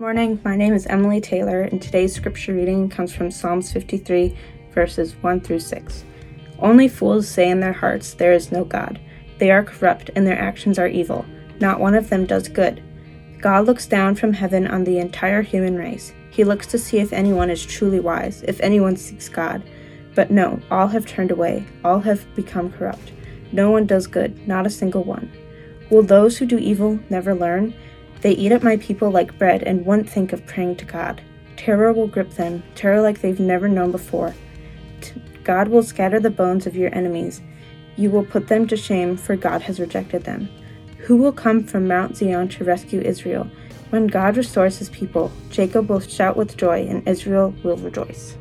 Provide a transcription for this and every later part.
Morning, my name is Emily Taylor, and today's scripture reading comes from Psalms 53, verses 1 through 6. Only fools say in their hearts, There is no God. They are corrupt, and their actions are evil. Not one of them does good. God looks down from heaven on the entire human race. He looks to see if anyone is truly wise, if anyone seeks God. But no, all have turned away, all have become corrupt. No one does good, not a single one. Will those who do evil never learn? They eat up my people like bread and won't think of praying to God. Terror will grip them, terror like they've never known before. God will scatter the bones of your enemies. You will put them to shame, for God has rejected them. Who will come from Mount Zion to rescue Israel? When God restores his people, Jacob will shout with joy, and Israel will rejoice.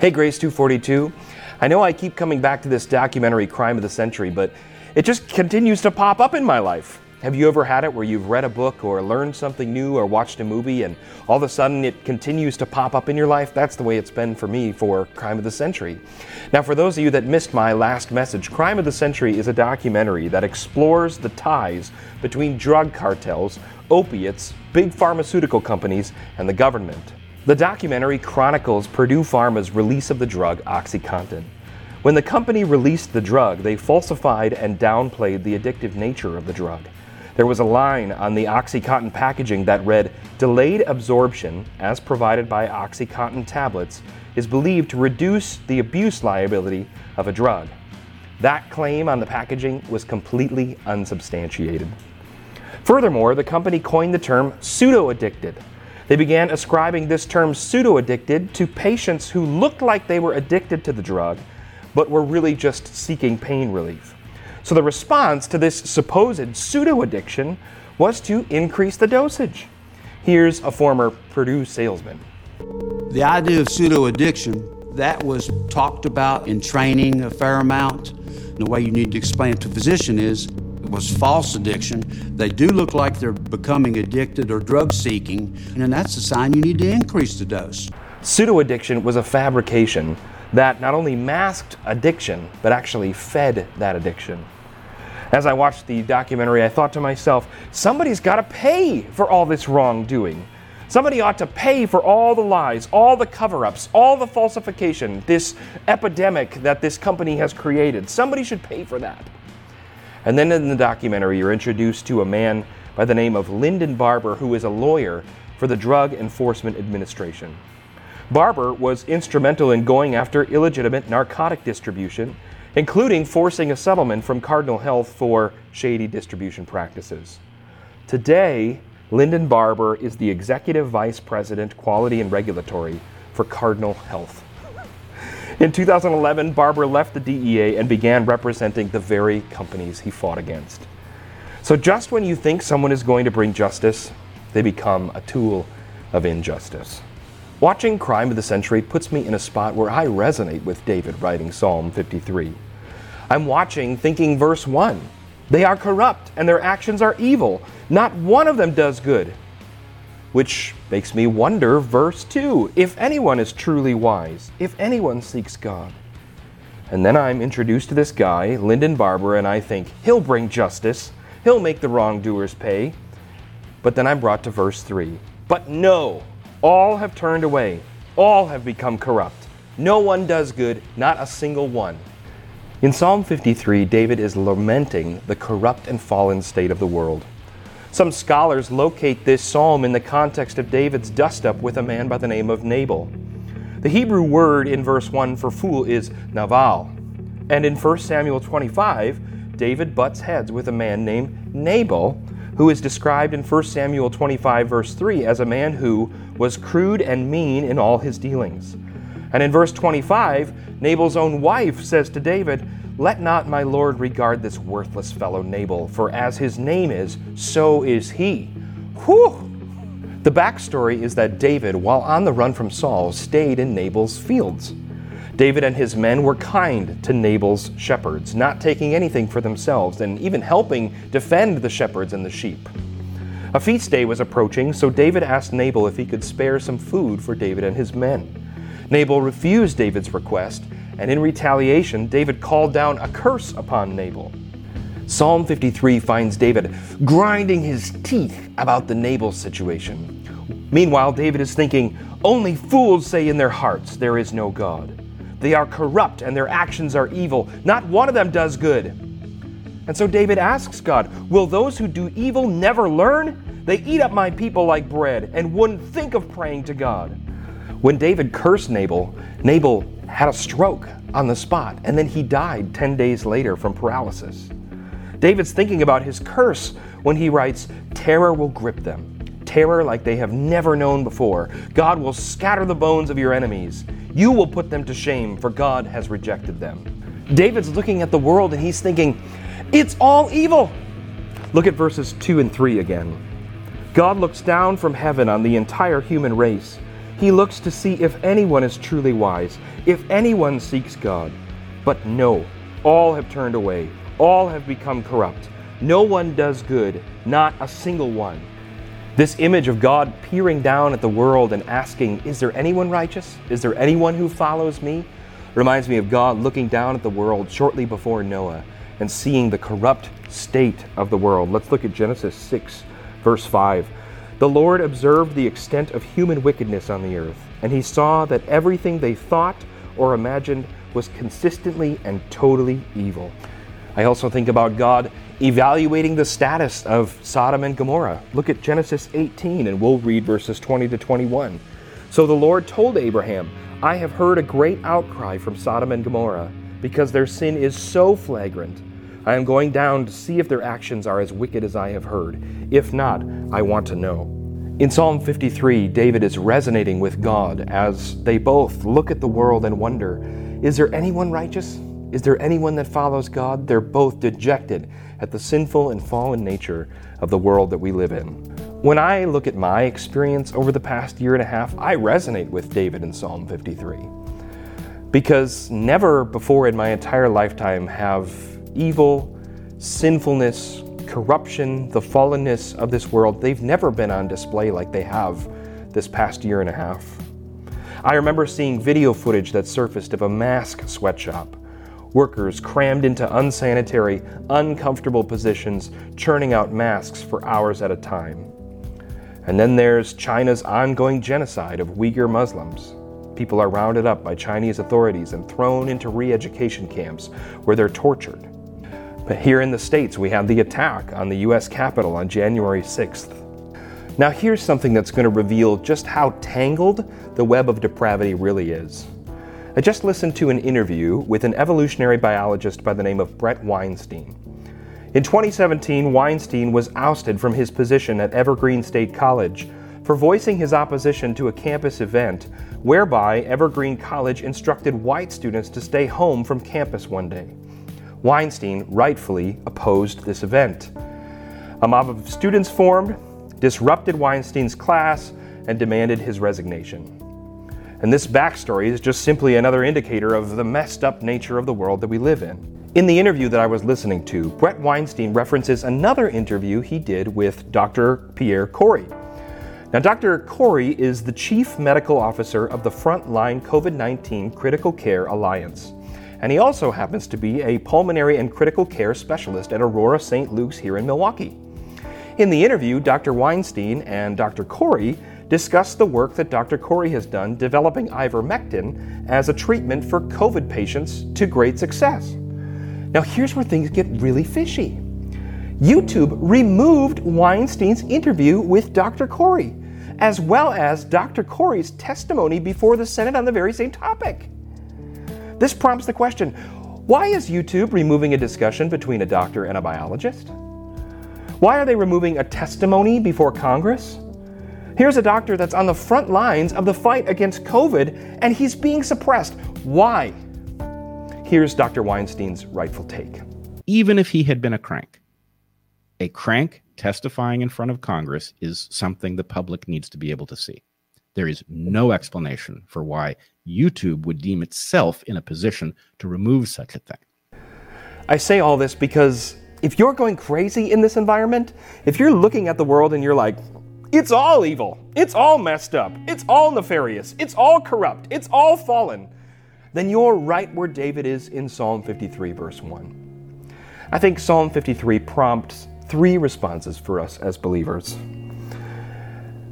Hey, Grace 242. I know I keep coming back to this documentary, Crime of the Century, but it just continues to pop up in my life. Have you ever had it where you've read a book or learned something new or watched a movie and all of a sudden it continues to pop up in your life? That's the way it's been for me for Crime of the Century. Now, for those of you that missed my last message, Crime of the Century is a documentary that explores the ties between drug cartels, opiates, big pharmaceutical companies, and the government. The documentary chronicles Purdue Pharma's release of the drug OxyContin. When the company released the drug, they falsified and downplayed the addictive nature of the drug. There was a line on the OxyContin packaging that read, Delayed absorption, as provided by OxyContin tablets, is believed to reduce the abuse liability of a drug. That claim on the packaging was completely unsubstantiated. Furthermore, the company coined the term pseudo addicted they began ascribing this term pseudo addicted to patients who looked like they were addicted to the drug, but were really just seeking pain relief. So the response to this supposed pseudo addiction was to increase the dosage. Here's a former Purdue salesman. The idea of pseudo addiction that was talked about in training a fair amount. And the way you need to explain it to a physician is was false addiction. They do look like they're becoming addicted or drug seeking, and that's a sign you need to increase the dose. Pseudo addiction was a fabrication that not only masked addiction, but actually fed that addiction. As I watched the documentary, I thought to myself, somebody's got to pay for all this wrongdoing. Somebody ought to pay for all the lies, all the cover ups, all the falsification, this epidemic that this company has created. Somebody should pay for that. And then in the documentary, you're introduced to a man by the name of Linden Barber, who is a lawyer for the Drug Enforcement Administration. Barber was instrumental in going after illegitimate narcotic distribution, including forcing a settlement from Cardinal Health for shady distribution practices. Today, Linden Barber is the Executive Vice President, Quality and Regulatory for Cardinal Health. In 2011, Barber left the DEA and began representing the very companies he fought against. So, just when you think someone is going to bring justice, they become a tool of injustice. Watching Crime of the Century puts me in a spot where I resonate with David writing Psalm 53. I'm watching thinking verse 1 They are corrupt and their actions are evil. Not one of them does good which makes me wonder, verse 2 if anyone is truly wise, if anyone seeks God. And then I'm introduced to this guy, Linden Barber, and I think, he'll bring justice, he'll make the wrongdoers pay. But then I'm brought to verse 3. But no, all have turned away, all have become corrupt. No one does good, not a single one. In Psalm 53, David is lamenting the corrupt and fallen state of the world. Some scholars locate this psalm in the context of David's dust up with a man by the name of Nabal. The Hebrew word in verse 1 for fool is Naval. And in 1 Samuel 25, David butts heads with a man named Nabal, who is described in 1 Samuel 25, verse 3, as a man who was crude and mean in all his dealings. And in verse 25, Nabal's own wife says to David, let not my Lord regard this worthless fellow Nabal, for as his name is, so is he. Whew! The backstory is that David, while on the run from Saul, stayed in Nabal's fields. David and his men were kind to Nabal's shepherds, not taking anything for themselves, and even helping defend the shepherds and the sheep. A feast day was approaching, so David asked Nabal if he could spare some food for David and his men. Nabal refused David's request and in retaliation, David called down a curse upon Nabal. Psalm 53 finds David grinding his teeth about the Nabal situation. Meanwhile, David is thinking, Only fools say in their hearts, There is no God. They are corrupt and their actions are evil. Not one of them does good. And so David asks God, Will those who do evil never learn? They eat up my people like bread and wouldn't think of praying to God. When David cursed Nabal, Nabal had a stroke on the spot, and then he died 10 days later from paralysis. David's thinking about his curse when he writes, Terror will grip them, terror like they have never known before. God will scatter the bones of your enemies. You will put them to shame, for God has rejected them. David's looking at the world and he's thinking, It's all evil. Look at verses 2 and 3 again. God looks down from heaven on the entire human race. He looks to see if anyone is truly wise, if anyone seeks God. But no, all have turned away, all have become corrupt. No one does good, not a single one. This image of God peering down at the world and asking, Is there anyone righteous? Is there anyone who follows me? reminds me of God looking down at the world shortly before Noah and seeing the corrupt state of the world. Let's look at Genesis 6, verse 5. The Lord observed the extent of human wickedness on the earth, and he saw that everything they thought or imagined was consistently and totally evil. I also think about God evaluating the status of Sodom and Gomorrah. Look at Genesis 18, and we'll read verses 20 to 21. So the Lord told Abraham, I have heard a great outcry from Sodom and Gomorrah, because their sin is so flagrant. I am going down to see if their actions are as wicked as I have heard. If not, I want to know. In Psalm 53, David is resonating with God as they both look at the world and wonder Is there anyone righteous? Is there anyone that follows God? They're both dejected at the sinful and fallen nature of the world that we live in. When I look at my experience over the past year and a half, I resonate with David in Psalm 53. Because never before in my entire lifetime have evil, sinfulness, corruption, the fallenness of this world, they've never been on display like they have this past year and a half. I remember seeing video footage that surfaced of a mask sweatshop workers crammed into unsanitary, uncomfortable positions, churning out masks for hours at a time. And then there's China's ongoing genocide of Uyghur Muslims. People are rounded up by Chinese authorities and thrown into re education camps where they're tortured. But here in the States, we have the attack on the US Capitol on January 6th. Now, here's something that's going to reveal just how tangled the web of depravity really is. I just listened to an interview with an evolutionary biologist by the name of Brett Weinstein. In 2017, Weinstein was ousted from his position at Evergreen State College for voicing his opposition to a campus event whereby Evergreen College instructed white students to stay home from campus one day. Weinstein rightfully opposed this event. A mob of students formed, disrupted Weinstein's class, and demanded his resignation. And this backstory is just simply another indicator of the messed up nature of the world that we live in. In the interview that I was listening to, Brett Weinstein references another interview he did with Dr. Pierre Kory. Now, Dr. Kory is the Chief Medical Officer of the Frontline COVID 19 Critical Care Alliance. And he also happens to be a pulmonary and critical care specialist at Aurora St. Luke's here in Milwaukee. In the interview, Dr. Weinstein and Dr. Kory discussed the work that Dr. Kory has done developing ivermectin as a treatment for COVID patients to great success. Now, here's where things get really fishy. YouTube removed Weinstein's interview with Dr. Kory, as well as Dr. Kory's testimony before the Senate on the very same topic. This prompts the question why is YouTube removing a discussion between a doctor and a biologist? Why are they removing a testimony before Congress? Here's a doctor that's on the front lines of the fight against COVID and he's being suppressed. Why? Here's Dr. Weinstein's rightful take. Even if he had been a crank, a crank testifying in front of Congress is something the public needs to be able to see. There is no explanation for why YouTube would deem itself in a position to remove such a thing. I say all this because if you're going crazy in this environment, if you're looking at the world and you're like, it's all evil. It's all messed up. It's all nefarious. It's all corrupt. It's all fallen. Then you're right where David is in Psalm 53, verse 1. I think Psalm 53 prompts three responses for us as believers.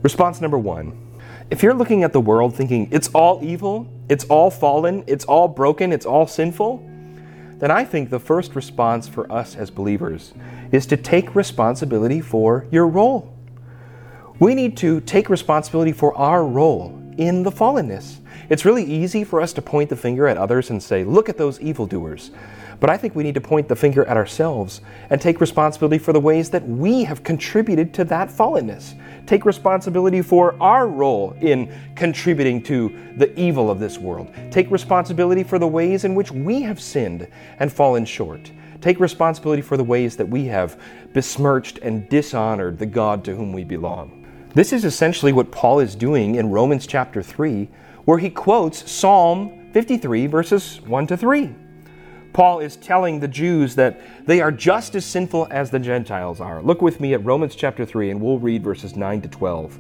Response number one if you're looking at the world thinking it's all evil, it's all fallen, it's all broken, it's all sinful, then I think the first response for us as believers is to take responsibility for your role. We need to take responsibility for our role in the fallenness. It's really easy for us to point the finger at others and say, look at those evildoers. But I think we need to point the finger at ourselves and take responsibility for the ways that we have contributed to that fallenness. Take responsibility for our role in contributing to the evil of this world. Take responsibility for the ways in which we have sinned and fallen short. Take responsibility for the ways that we have besmirched and dishonored the God to whom we belong. This is essentially what Paul is doing in Romans chapter 3, where he quotes Psalm 53, verses 1 to 3. Paul is telling the Jews that they are just as sinful as the Gentiles are. Look with me at Romans chapter 3, and we'll read verses 9 to 12.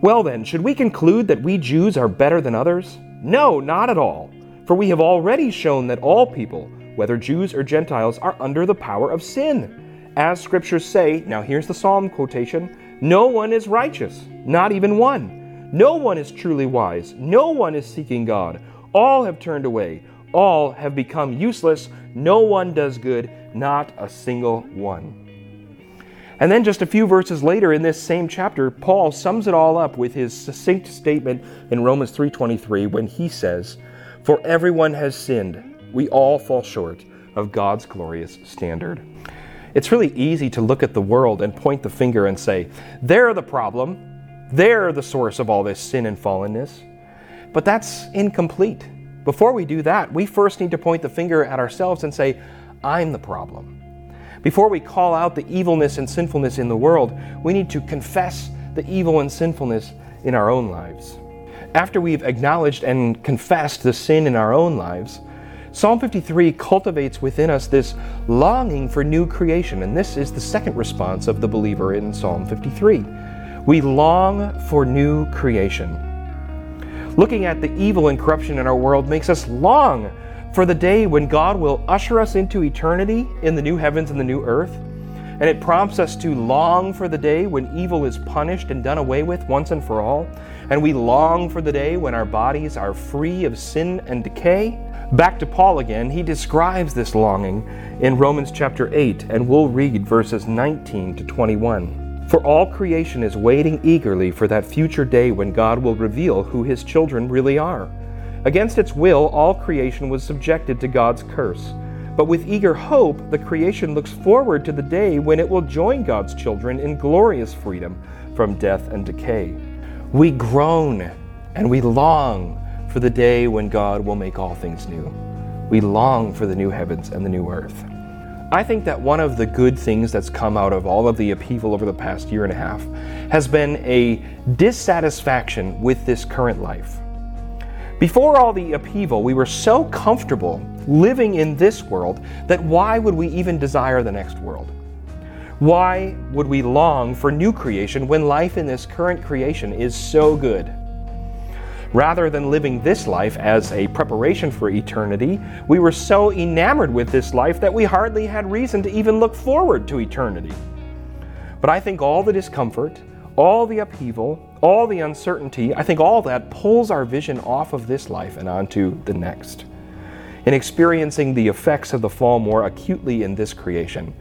Well, then, should we conclude that we Jews are better than others? No, not at all. For we have already shown that all people, whether Jews or Gentiles, are under the power of sin. As scriptures say, now here's the Psalm quotation no one is righteous, not even one. No one is truly wise. No one is seeking God. All have turned away all have become useless. No one does good, not a single one. And then just a few verses later in this same chapter, Paul sums it all up with his succinct statement in Romans 3:23 when he says, "For everyone has sinned. We all fall short of God's glorious standard." It's really easy to look at the world and point the finger and say, "They're the problem. They're the source of all this sin and fallenness." But that's incomplete. Before we do that, we first need to point the finger at ourselves and say, I'm the problem. Before we call out the evilness and sinfulness in the world, we need to confess the evil and sinfulness in our own lives. After we've acknowledged and confessed the sin in our own lives, Psalm 53 cultivates within us this longing for new creation, and this is the second response of the believer in Psalm 53. We long for new creation. Looking at the evil and corruption in our world makes us long for the day when God will usher us into eternity in the new heavens and the new earth. And it prompts us to long for the day when evil is punished and done away with once and for all. And we long for the day when our bodies are free of sin and decay. Back to Paul again, he describes this longing in Romans chapter 8, and we'll read verses 19 to 21. For all creation is waiting eagerly for that future day when God will reveal who his children really are. Against its will, all creation was subjected to God's curse. But with eager hope, the creation looks forward to the day when it will join God's children in glorious freedom from death and decay. We groan and we long for the day when God will make all things new. We long for the new heavens and the new earth. I think that one of the good things that's come out of all of the upheaval over the past year and a half has been a dissatisfaction with this current life. Before all the upheaval, we were so comfortable living in this world that why would we even desire the next world? Why would we long for new creation when life in this current creation is so good? Rather than living this life as a preparation for eternity, we were so enamored with this life that we hardly had reason to even look forward to eternity. But I think all the discomfort, all the upheaval, all the uncertainty, I think all that pulls our vision off of this life and onto the next. In experiencing the effects of the fall more acutely in this creation,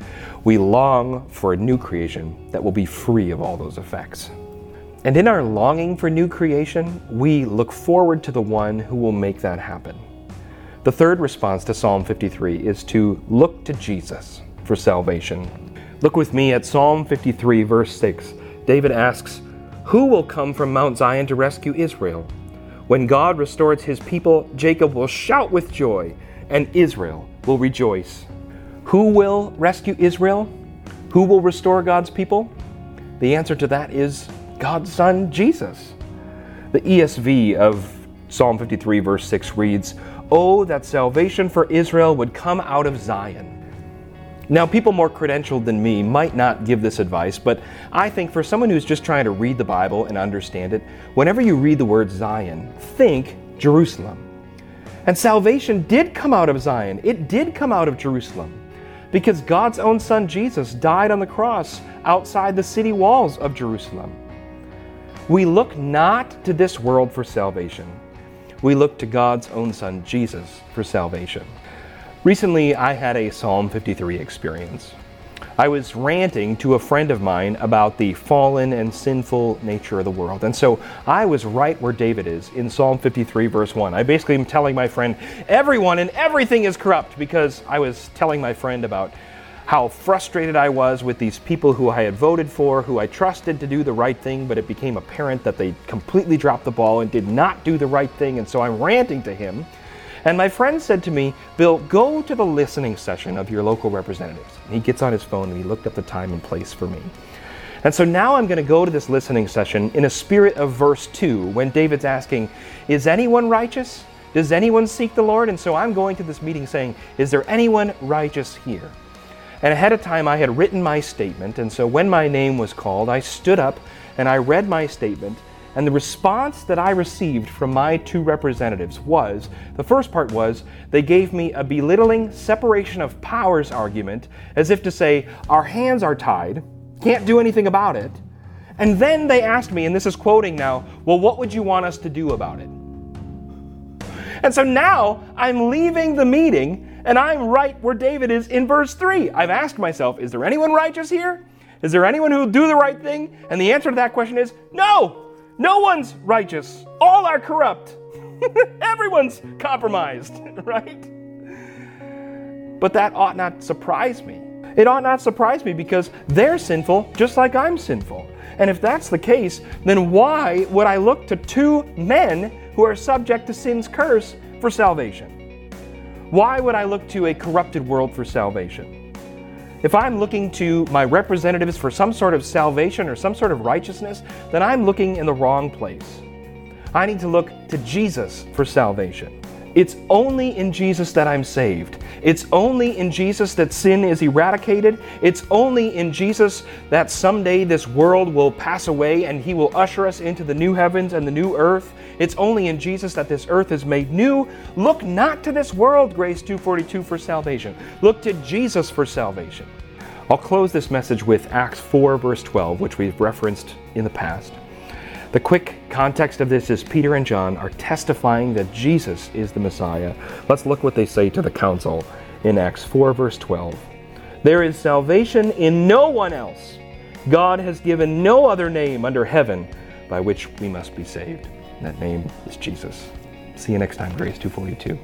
we long for a new creation that will be free of all those effects. And in our longing for new creation, we look forward to the one who will make that happen. The third response to Psalm 53 is to look to Jesus for salvation. Look with me at Psalm 53, verse 6. David asks, Who will come from Mount Zion to rescue Israel? When God restores his people, Jacob will shout with joy, and Israel will rejoice. Who will rescue Israel? Who will restore God's people? The answer to that is God's Son, Jesus. The ESV of Psalm 53, verse 6 reads, Oh, that salvation for Israel would come out of Zion. Now, people more credentialed than me might not give this advice, but I think for someone who's just trying to read the Bible and understand it, whenever you read the word Zion, think Jerusalem. And salvation did come out of Zion, it did come out of Jerusalem. because God's own Son Jesus died on the cross outside the city walls of Jerusalem. We look not to this world for salvation. We look to God's own Son Jesus for salvation. Recently, I had a Psalm 53 experience. I was ranting to a friend of mine about the fallen and sinful nature of the world. And so I was right where David is in Psalm 53, verse 1. I basically am telling my friend, everyone and everything is corrupt because I was telling my friend about how frustrated I was with these people who I had voted for, who I trusted to do the right thing, but it became apparent that they completely dropped the ball and did not do the right thing. And so I'm ranting to him. And my friend said to me, Bill, go to the listening session of your local representatives. And he gets on his phone and he looked up the time and place for me. And so now I'm going to go to this listening session in a spirit of verse 2 when David's asking, Is anyone righteous? Does anyone seek the Lord? And so I'm going to this meeting saying, Is there anyone righteous here? And ahead of time, I had written my statement. And so when my name was called, I stood up and I read my statement. And the response that I received from my two representatives was the first part was they gave me a belittling separation of powers argument, as if to say, Our hands are tied, can't do anything about it. And then they asked me, and this is quoting now, Well, what would you want us to do about it? And so now I'm leaving the meeting and I'm right where David is in verse 3. I've asked myself, Is there anyone righteous here? Is there anyone who will do the right thing? And the answer to that question is no. No one's righteous. All are corrupt. Everyone's compromised, right? But that ought not surprise me. It ought not surprise me because they're sinful just like I'm sinful. And if that's the case, then why would I look to two men who are subject to sin's curse for salvation? Why would I look to a corrupted world for salvation? If I'm looking to my representatives for some sort of salvation or some sort of righteousness, then I'm looking in the wrong place. I need to look to Jesus for salvation. It's only in Jesus that I'm saved. It's only in Jesus that sin is eradicated. It's only in Jesus that someday this world will pass away and He will usher us into the new heavens and the new earth. It's only in Jesus that this earth is made new. Look not to this world, Grace 242, for salvation. Look to Jesus for salvation. I'll close this message with Acts 4, verse 12, which we've referenced in the past. The quick context of this is Peter and John are testifying that Jesus is the Messiah. Let's look what they say to the council in Acts 4, verse 12. There is salvation in no one else. God has given no other name under heaven by which we must be saved. That name is Jesus. See you next time, Grace 242.